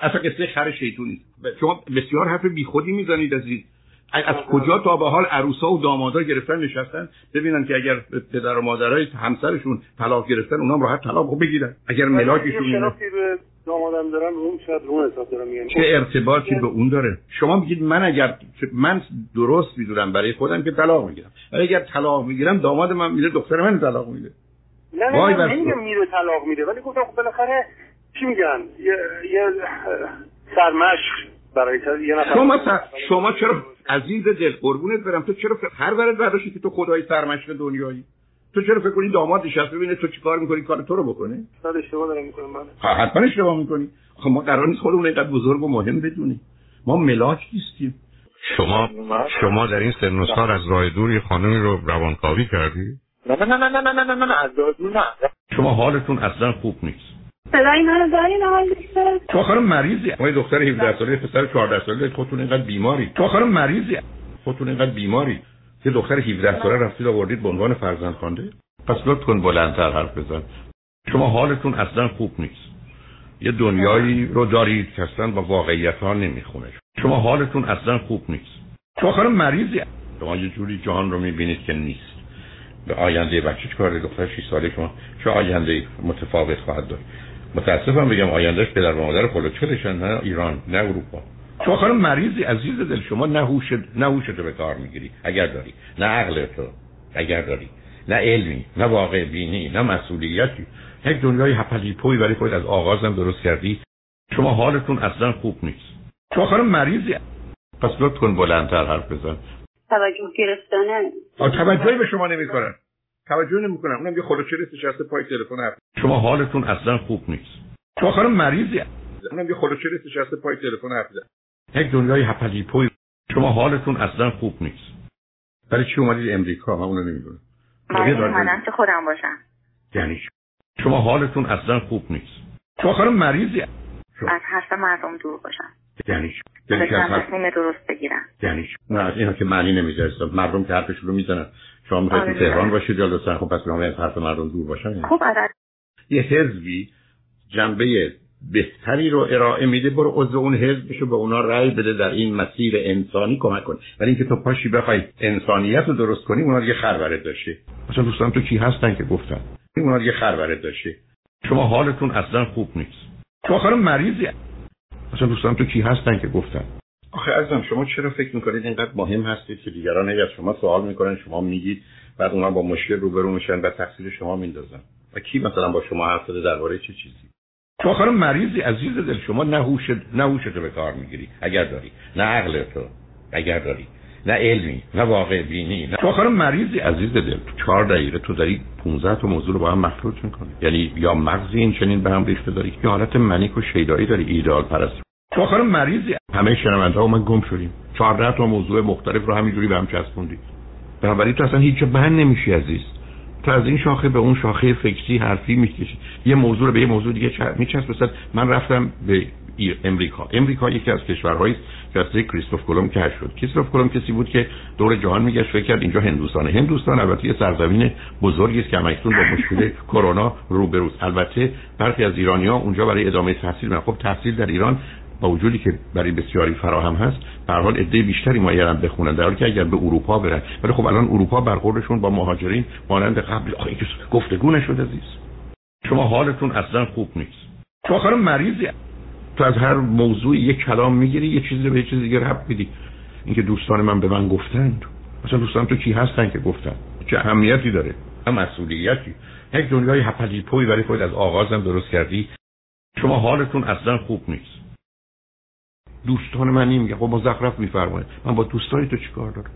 اصلا قصه خر شیطونی. شما بسیار حرف بیخودی می‌زنید از این از کجا تا به حال عروسا و دامادا گرفتن نشستن؟ ببینن که اگر پدر و مادرای همسرشون طلاق گرفتن اونام راحت طلاق بگیرن. اگر ملاکشون دامادم اون شاید اون حساب دارم چه ارتباطی به اون داره؟ شما میگید من اگر من درست می‌دونم برای خودم که طلاق می‌گیرم. ولی اگر طلاق می‌گیرم داماد من میره دختر من طلاق میده. نه نه نه نمیگم میره طلاق میده ولی گفتم خب بالاخره چی میگن؟ یه یه سرمشق برای یه نفر شما شما چرا عزیز دل قربونت برم؟ تو چرا هر ورد برداشتی که تو خدای سرمشق دنیایی؟ تو چرا فکر کنی داماد نشسته ببینه تو چیکار می‌کنی؟ کار تو رو بکنه؟ صد اشتباه دارم می‌کنم من خب، حتما اشتباه می‌کنی. خب ما قرار نیست خودمون اینقدر بزرگ و مهم بدونیم. ما ملاک نیستیم. شما شما در این سن از راه دور یه خانمی رو روانکاوی کردی؟ نه نه نه نه نه نه نه نه از راه دور نه. شما حالتون اصلا خوب نیست. صدای دارین آقای تو خانم مریضی. ما دختر 17 ساله پسر 14 ساله خودتون اینقدر بیماری. تو خانم مریضی. خودتون اینقدر بیماری. یه دختر 17 ساله رفتید آوردید به عنوان فرزند خوانده. پس لطف کن بلندتر حرف بزن. شما حالتون اصلا خوب نیست. یه دنیایی رو دارید که اصلا با واقعیت ها نمی‌خونه. شما حالتون اصلا خوب نیست. شما خانم مریضی. شما یه جوری جهان رو می‌بینید که نیست. به آینده بچه کار دختر 6 ساله شما چه آینده متفاوت خواهد داشت؟ متاسفم بگم آیندهش پدر و مادر خلوچلشن نه ایران نه اروپا. شما خانم مریضی عزیز دل شما نه هوش نه تو به کار می‌گیری اگر داری. نه عقل تو اگر داری. نه علمی نه واقع بینی نه مسئولیتی یک دنیای هپلی پوی ولی خود از آغازم درست کردی. شما حالتون اصلا خوب نیست. شما خانم مریضی پس لطف کن بلندتر حرف بزن. توجه گرفتانه توجهی به شما نمی‌کنن. توجه نمی‌کنن اونم یه خلوچه نشسته پای تلفن حرف شما حالتون اصلا خوب نیست. شما خانم مریضی اونم یه خلوچه نشسته پای تلفن حرف یک دنیای هپلی پوی. شما حالتون اصلا خوب نیست. برای چی اومدید امریکا؟ من اونو نمی‌دونم. من چه خودم باشم. یعنی شما حالتون اصلا خوب نیست. شما خانم مریضی از حرف مردم دور باشم. یعنی یعنی تصمیم درست بگیرم. یعنی نه از اینا که معنی نمیده مردم که حرفشون رو می‌زنن. شما می‌خواید آره. تهران باشید یا لطفا خب پس از حرف مردم دور باشن یعنی. خب عدد. یه حزبی جنبه بهتری رو ارائه میده برو عضو اون حزب بشو به اونا رأی بده در این مسیر انسانی کمک کن ولی اینکه تو پاشی بخوای انسانیت رو درست کنی اونا دیگه خر داشته. مثلا دوستان تو کی هستن که گفتن؟ اونا دیگه خر داشته. شما حالتون اصلا خوب نیست. تو آخر مریضی. مثلا دوستان تو کی هستن که گفتن؟ آخه عزیزم شما چرا فکر می‌کنید اینقدر مهم هستید که دیگران از شما سوال می‌کنن شما میگید بعد اونا با مشکل روبرو میشن و تقصیر شما میندازن؟ و کی مثلا با شما حرف زده درباره چه چیزی؟ تو آخر مریضی عزیز دل شما نه هوش نه تو به کار می‌گیری اگر داری. نه عقل تو اگر داری. نه علمی نه واقع بینی نه تو آخر مریضی. عزیز دل تو چهار دقیقه تو داری 15 تا موضوع رو با هم مخلوط می‌کنی. یعنی یا مغزی این چنین به هم ریخته داری یا حالت منیک و شیدایی داری ایدال پرست تو آخر مریضی. همه شنونده ها من گم شدیم. 14 تا موضوع مختلف رو همینجوری به هم چسبوندی بنابراین تو اصلا هیچ بند نمیشی عزیز. تو از این شاخه به اون شاخه فکری حرفی می‌کشی. یه موضوع رو به یه موضوع دیگه میچسب مثلا من رفتم به امریکا. امریکا یکی از کشورهایی که از کریستوف کلم کشف شد. کریستوف کلم کسی بود که دور جهان میگشت فکر کرد اینجا هندوستانه. هندوستان البته یه سرزمین بزرگی است که همکنون با مشکل کرونا روبروست. البته برخی از ایرانیا اونجا برای ادامه تحصیل من خب تحصیل در ایران با وجودی که برای بسیاری فراهم هست به حال عده بیشتری مایلن بخونن. در حالی که اگر به اروپا برن. ولی خب الان اروپا برخوردشون با مهاجرین مانند قبل گفتگو نشده عزیز شما حالتون اصلا خوب نیست. تو آخر مریضی. تو از هر موضوع یک کلام می‌گیری یه چیزی به یه چیز دیگه رب میدی. اینکه دوستان من به من گفتند مثلا دوستان تو کی هستن که گفتن؟ چه اهمیتی داره؟ هم مسئولیتی؟ یک دنیای هپلی پوی برای خود از آغازم درست کردی. شما حالتون اصلا خوب نیست. دوستان من میگه خب مزخرف میفرمایید. من با دوستای تو چیکار دارم؟